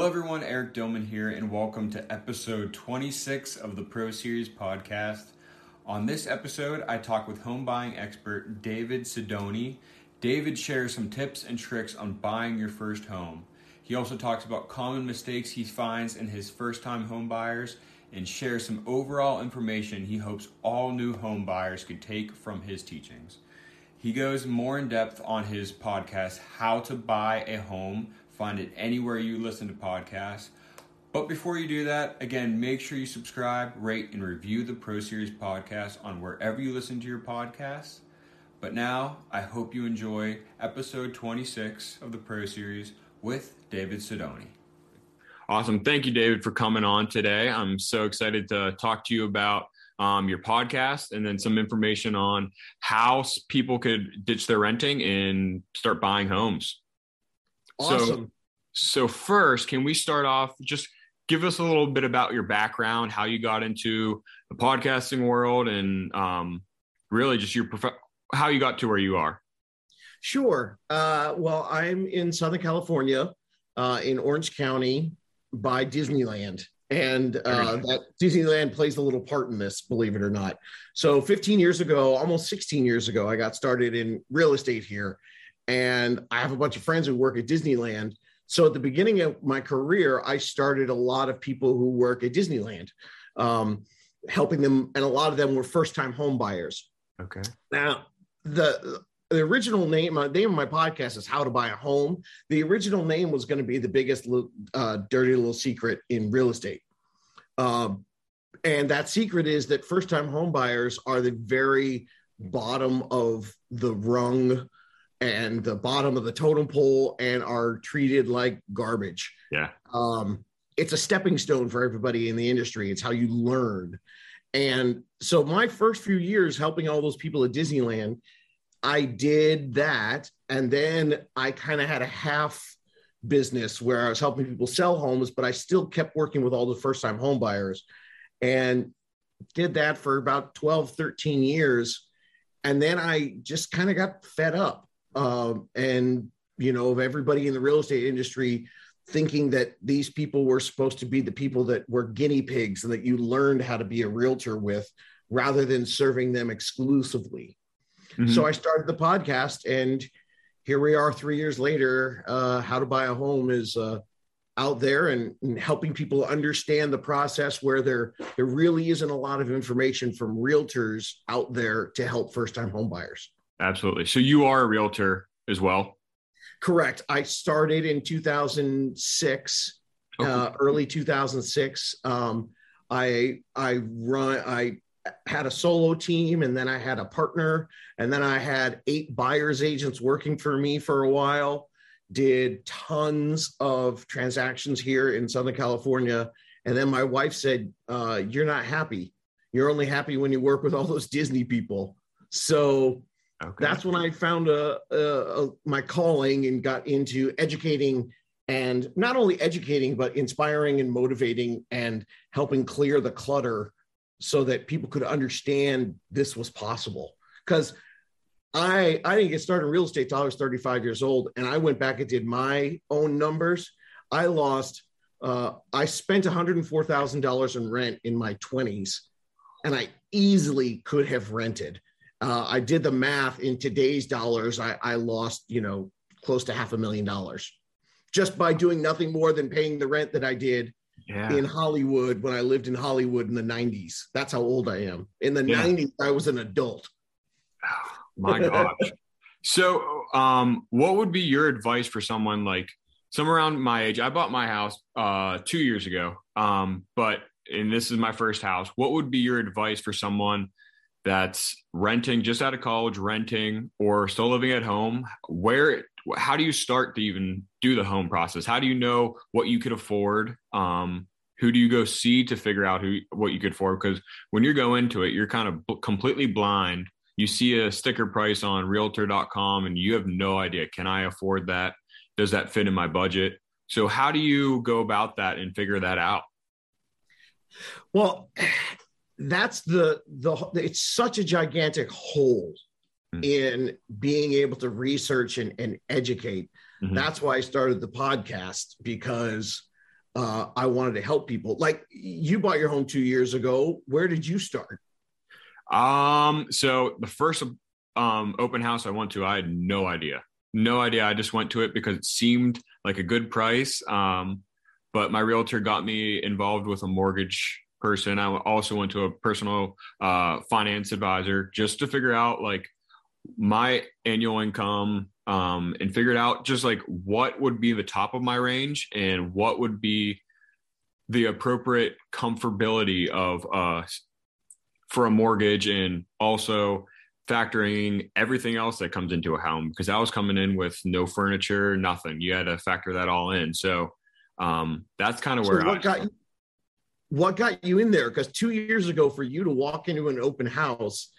Hello, everyone. Eric Dillman here, and welcome to episode 26 of the Pro Series podcast. On this episode, I talk with home buying expert David Sidoni. David shares some tips and tricks on buying your first home. He also talks about common mistakes he finds in his first time home buyers and shares some overall information he hopes all new home buyers could take from his teachings. He goes more in depth on his podcast, How to Buy a Home Find it anywhere you listen to podcasts. But before you do that, again, make sure you subscribe, rate, and review the Pro Series podcast on wherever you listen to your podcasts. But now, I hope you enjoy episode 26 of the Pro Series with David Sidoni. Awesome. Thank you, David, for coming on today. I'm so excited to talk to you about um, your podcast and then some information on how people could ditch their renting and start buying homes. Awesome. So, so first, can we start off just give us a little bit about your background, how you got into the podcasting world, and um, really just your prof- how you got to where you are. Sure. Uh, well, I'm in Southern California, uh, in Orange County, by Disneyland. And uh, that Disneyland plays a little part in this, believe it or not. So, 15 years ago, almost 16 years ago, I got started in real estate here and I have a bunch of friends who work at Disneyland. So at the beginning of my career, I started a lot of people who work at Disneyland, um, helping them, and a lot of them were first-time home buyers. Okay. Now the the original name, uh, name of my podcast is How to Buy a Home. The original name was going to be the biggest uh, dirty little secret in real estate. Um, and that secret is that first time home buyers are the very bottom of the rung and the bottom of the totem pole and are treated like garbage. Yeah. Um, it's a stepping stone for everybody in the industry. It's how you learn. And so my first few years helping all those people at Disneyland, I did that. And then I kind of had a half business where I was helping people sell homes, but I still kept working with all the first time home buyers and did that for about 12, 13 years. And then I just kind of got fed up um, and you know of everybody in the real estate industry thinking that these people were supposed to be the people that were guinea pigs and that you learned how to be a realtor with rather than serving them exclusively mm-hmm. so i started the podcast and here we are three years later uh, how to buy a home is uh, out there and, and, helping people understand the process where there there really isn't a lot of information from realtors out there to help first time home buyers Absolutely. So you are a realtor as well? Correct. I started in 2006, okay. uh, early 2006. Um, I I run I had a solo team and then I had a partner and then I had eight buyers agents working for me for a while. Did tons of transactions here in Southern California, and then my wife said, uh, "You're not happy. You're only happy when you work with all those Disney people." So Okay. That's when I found a, a, a, my calling and got into educating and not only educating but inspiring and motivating and helping clear the clutter so that people could understand this was possible. Because I I didn't get started in real estate till I was 35 years old, and I went back and did my own numbers. I lost. Uh, I spent $104,000 in rent in my 20s, and I easily could have rented uh, I did the math in today's dollars. I, I lost, you know, close to half a million dollars just by doing nothing more than paying the rent that I did yeah. in Hollywood when I lived in Hollywood in the 90s. That's how old I am. In the yeah. 90s, I was an adult. Oh, my gosh. so, um, what would be your advice for someone like some around my age? I bought my house uh, two years ago, um, but and this is my first house. What would be your advice for someone that's renting just out of college, renting or still living at home, where how do you start to even do the home process? How do you know what you could afford? Um, who do you go see to figure out who what you could afford? Because when you go into it, you're kind of completely blind. You see a sticker price on realtor.com and you have no idea can I afford that? Does that fit in my budget? So how do you go about that and figure that out? Well, that's the the it's such a gigantic hole mm-hmm. in being able to research and, and educate mm-hmm. that's why i started the podcast because uh, I wanted to help people. Like you bought your home two years ago. Where did you start? Um, so the first um, open house I went to, I had no idea, no idea. I just went to it because it seemed like a good price. Um, but my realtor got me involved with a mortgage person. I also went to a personal uh, finance advisor just to figure out like my annual income um, and figured out just like what would be the top of my range and what would be the appropriate comfortability of uh, for a mortgage and also factoring everything else that comes into a home because I was coming in with no furniture, nothing. You had to factor that all in. So um, that's kind of where so what I got you, what got you in there? Because two years ago, for you to walk into an open house,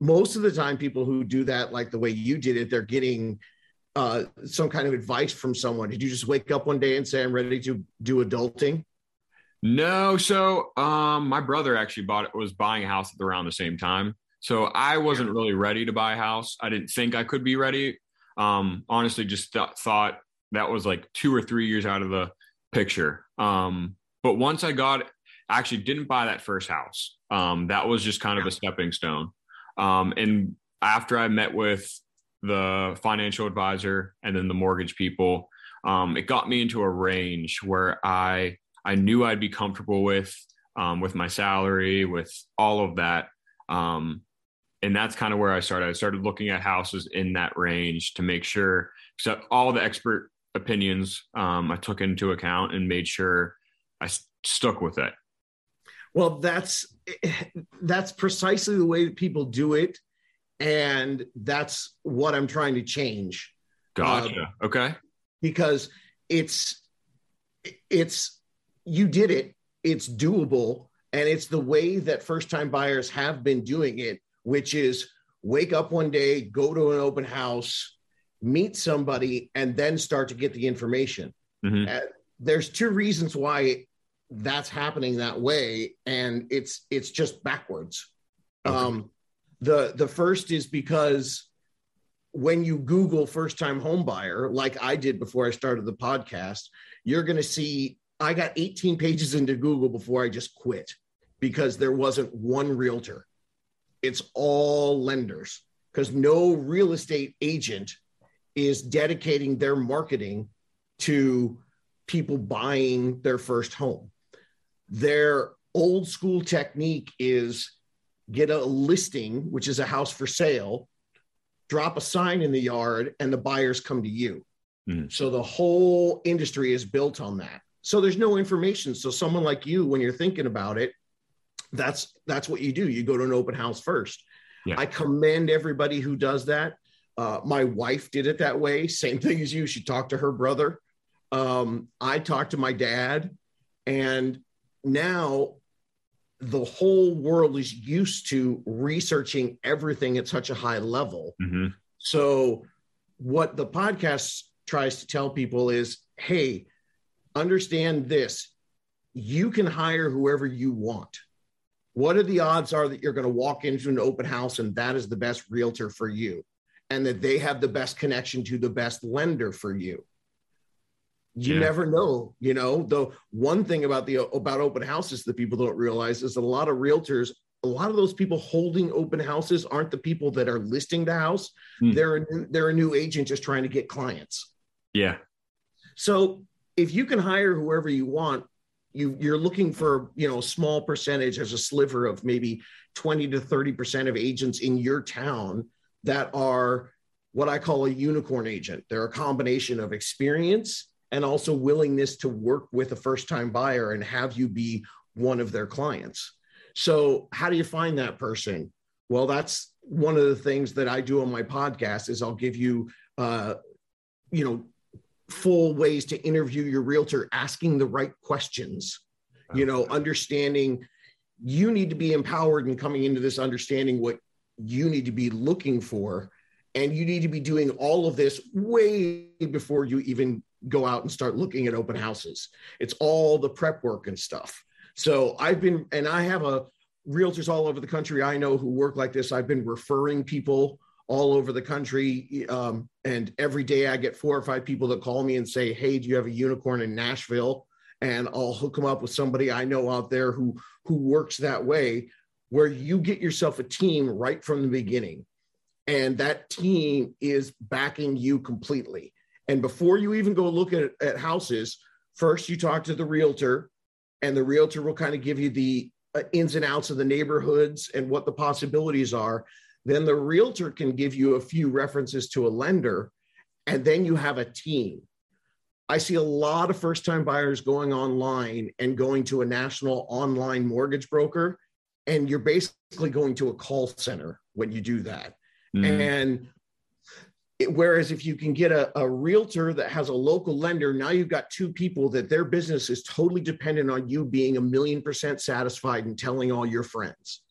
most of the time, people who do that, like the way you did it, they're getting uh, some kind of advice from someone. Did you just wake up one day and say, "I'm ready to do adulting"? No, so um, my brother actually bought it, was buying a house at around the same time. So I wasn't really ready to buy a house. I didn't think I could be ready. Um, honestly, just th- thought that was like two or three years out of the picture. Um, but once I got, actually didn't buy that first house. Um, that was just kind of a stepping stone. Um, and after I met with the financial advisor and then the mortgage people, um, it got me into a range where I I knew I'd be comfortable with um, with my salary, with all of that. Um, and that's kind of where I started. I started looking at houses in that range to make sure, so all the expert opinions um, I took into account and made sure I st- stuck with it. Well, that's that's precisely the way that people do it, and that's what I'm trying to change. Gotcha. Uh, okay. Because it's it's you did it. It's doable, and it's the way that first time buyers have been doing it, which is wake up one day, go to an open house, meet somebody, and then start to get the information. Mm-hmm. Uh, there's two reasons why that's happening that way, and it's it's just backwards. Okay. Um, the the first is because when you Google first time home buyer, like I did before I started the podcast, you're going to see I got 18 pages into Google before I just quit because there wasn't one realtor. It's all lenders because no real estate agent is dedicating their marketing to people buying their first home. Their old school technique is get a listing, which is a house for sale, drop a sign in the yard, and the buyers come to you. Mm-hmm. So the whole industry is built on that. So there's no information. So someone like you when you're thinking about it that's that's what you do. You go to an open house first. Yeah. i commend everybody who does that. Uh, my wife did it that way. Same thing as you. She talked to her brother. Um, i talked to my dad. And now the whole world is used to researching everything at such a high level mm-hmm. so what the podcast tries to tell people is hey understand this you can hire whoever you want. What are the odds are that you're going to walk into an open house and that is the best realtor for you and that they have the best connection to the best lender for you? You yeah. never know, you know. The one thing about the about open houses that people don't realize is a lot of realtors a lot of those people holding open houses aren't the people that are listing the house. Mm. They're a, they're a new agent just trying to get clients. Yeah. So if you can hire whoever you want, you you're looking for you know a small percentage as a sliver of maybe 20 to 30 percent of agents in your town that are what I call a unicorn agent. They're a combination of experience and also willingness to work with a first time buyer and have you be one of their clients. So, how do you find that person? Well, that's one of the things that I do on my podcast is I'll give you uh, you know full ways to interview your realtor, asking the right questions, you know, understanding you need to be empowered and coming into this understanding what you need to be looking for. And you need to be doing all of this way before you even go out and start looking at open houses. It's all the prep work and stuff. So I've been, and I have a realtors all over the country I know who work like this. I've been referring people all over the country. Um, and every day I get four or five people that call me and say, Hey, do you have a unicorn in Nashville? and I'll hook them up with somebody I know out there who who works that way where you get yourself a team right from the beginning and that team is backing you completely and before you even go look at, at houses first you talk to the realtor and the realtor will kind of give you the uh, ins and outs of the neighborhoods and what the possibilities are then the realtor can give you a few references to a lender and then you have a team I see a lot of first time buyers going online and going to a national online mortgage broker. And you're basically going to a call center when you do that. Mm. And it, whereas if you can get a, a realtor that has a local lender, now you've got two people that their business is totally dependent on you being a million percent satisfied and telling all your friends.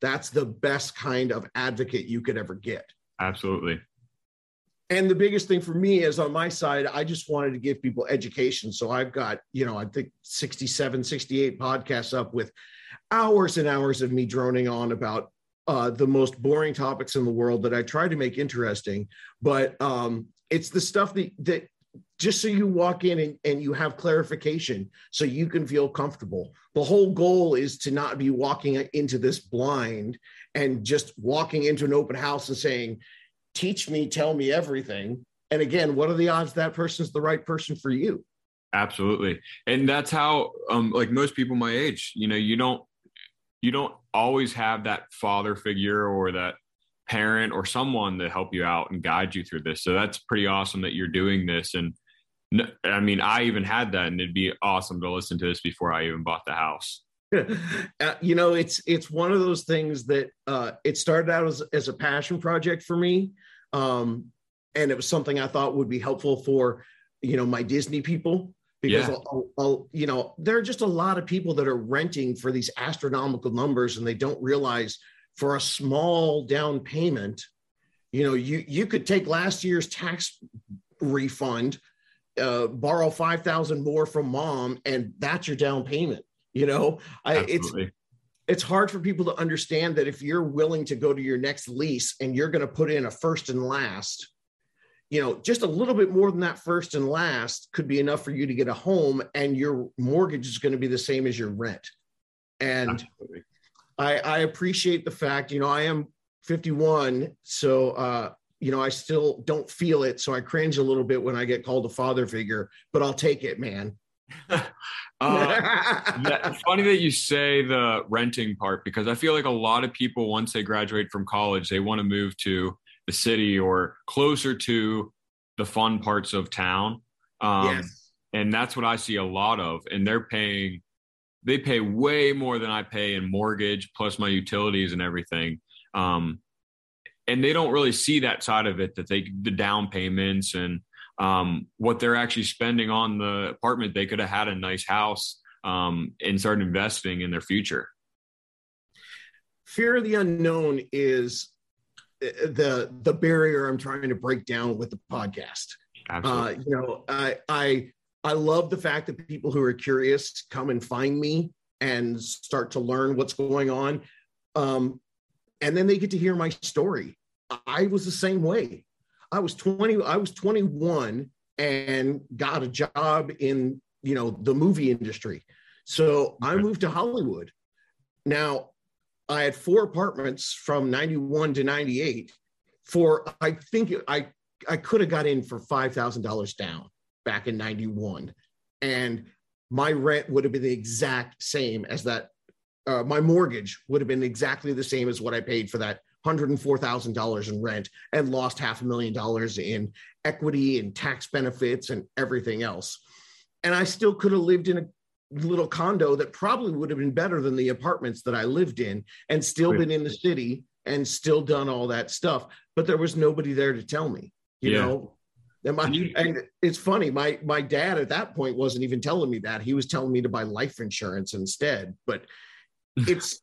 That's the best kind of advocate you could ever get. Absolutely and the biggest thing for me is on my side i just wanted to give people education so i've got you know i think 67 68 podcasts up with hours and hours of me droning on about uh, the most boring topics in the world that i try to make interesting but um, it's the stuff that that just so you walk in and, and you have clarification so you can feel comfortable the whole goal is to not be walking into this blind and just walking into an open house and saying teach me, tell me everything. And again, what are the odds that person's the right person for you? Absolutely. And that's how um like most people my age, you know, you don't you don't always have that father figure or that parent or someone to help you out and guide you through this. So that's pretty awesome that you're doing this and I mean, I even had that, and it'd be awesome to listen to this before I even bought the house. uh, you know, it's it's one of those things that uh, it started out as as a passion project for me, um, and it was something I thought would be helpful for you know my Disney people because yeah. I'll, I'll, you know there are just a lot of people that are renting for these astronomical numbers and they don't realize for a small down payment you know you you could take last year's tax refund uh, borrow 5000 more from mom and that's your down payment you know I, it's it's hard for people to understand that if you're willing to go to your next lease and you're going to put in a first and last you know just a little bit more than that first and last could be enough for you to get a home and your mortgage is going to be the same as your rent. And I, I appreciate the fact you know i am 51 so uh you know i still don't feel it so i cringe a little bit when i get called a father figure but i'll take it man. Uh, yeah, funny that you say the renting part because I feel like a lot of people, once they graduate from college, they want to move to the city or closer to the fun parts of town. Um, yes. And that's what I see a lot of. And they're paying, they pay way more than I pay in mortgage plus my utilities and everything. Um, and they don't really see that side of it that they, the down payments and um, what they're actually spending on the apartment, they could have had a nice house um, and started investing in their future. Fear of the unknown is the the barrier I'm trying to break down with the podcast. Uh, you know, I I I love the fact that people who are curious come and find me and start to learn what's going on, um, and then they get to hear my story. I was the same way. I was 20, I was 21 and got a job in, you know, the movie industry. So I moved to Hollywood. Now, I had four apartments from 91 to 98 for I think I I could have got in for $5,000 down back in 91 and my rent would have been the exact same as that uh, my mortgage would have been exactly the same as what I paid for that $104,000 in rent and lost half a million dollars in equity and tax benefits and everything else. And I still could have lived in a little condo that probably would have been better than the apartments that I lived in and still been in the city and still done all that stuff. But there was nobody there to tell me, you yeah. know. And, my, and it's funny, my my dad at that point wasn't even telling me that. He was telling me to buy life insurance instead. But it's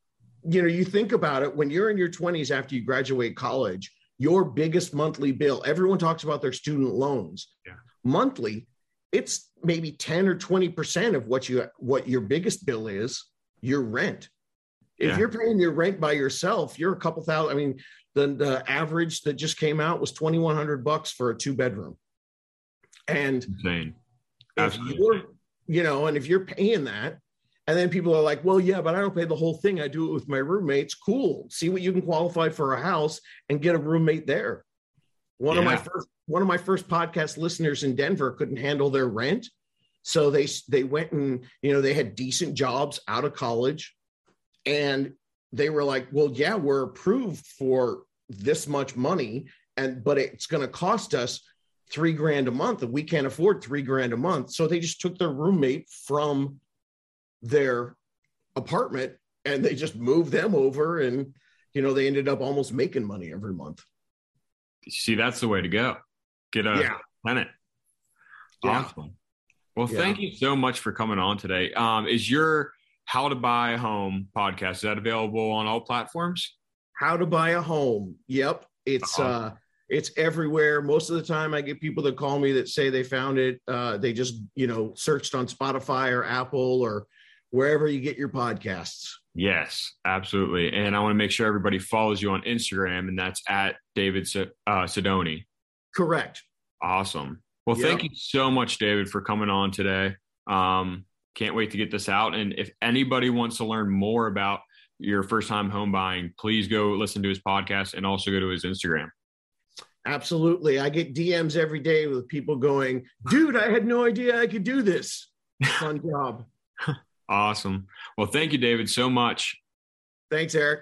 you know, you think about it when you're in your 20s after you graduate college, your biggest monthly bill, everyone talks about their student loans. Yeah. Monthly, it's maybe 10 or 20% of what you what your biggest bill is, your rent. If yeah. you're paying your rent by yourself, you're a couple thousand. I mean, the, the average that just came out was 2100 bucks for a two bedroom. And insane. If you're you know, and if you're paying that, and then people are like, well, yeah, but I don't pay the whole thing. I do it with my roommates. Cool. See what you can qualify for a house and get a roommate there. One yeah. of my first one of my first podcast listeners in Denver couldn't handle their rent. So they they went and you know they had decent jobs out of college and they were like, well, yeah, we're approved for this much money and but it's going to cost us three grand a month and we can't afford three grand a month so they just took their roommate from their apartment and they just moved them over and you know they ended up almost making money every month see that's the way to go get a yeah. tenant awesome well yeah. thank you so much for coming on today um, is your how to buy a home podcast is that available on all platforms how to buy a home yep it's uh-huh. uh it's everywhere. Most of the time, I get people that call me that say they found it. Uh, they just, you know, searched on Spotify or Apple or wherever you get your podcasts. Yes, absolutely. And I want to make sure everybody follows you on Instagram, and that's at David uh, Sidoni. Correct. Awesome. Well, yep. thank you so much, David, for coming on today. Um, can't wait to get this out. And if anybody wants to learn more about your first time home buying, please go listen to his podcast and also go to his Instagram. Absolutely. I get DMs every day with people going, dude, I had no idea I could do this. Fun job. Awesome. Well, thank you, David, so much. Thanks, Eric.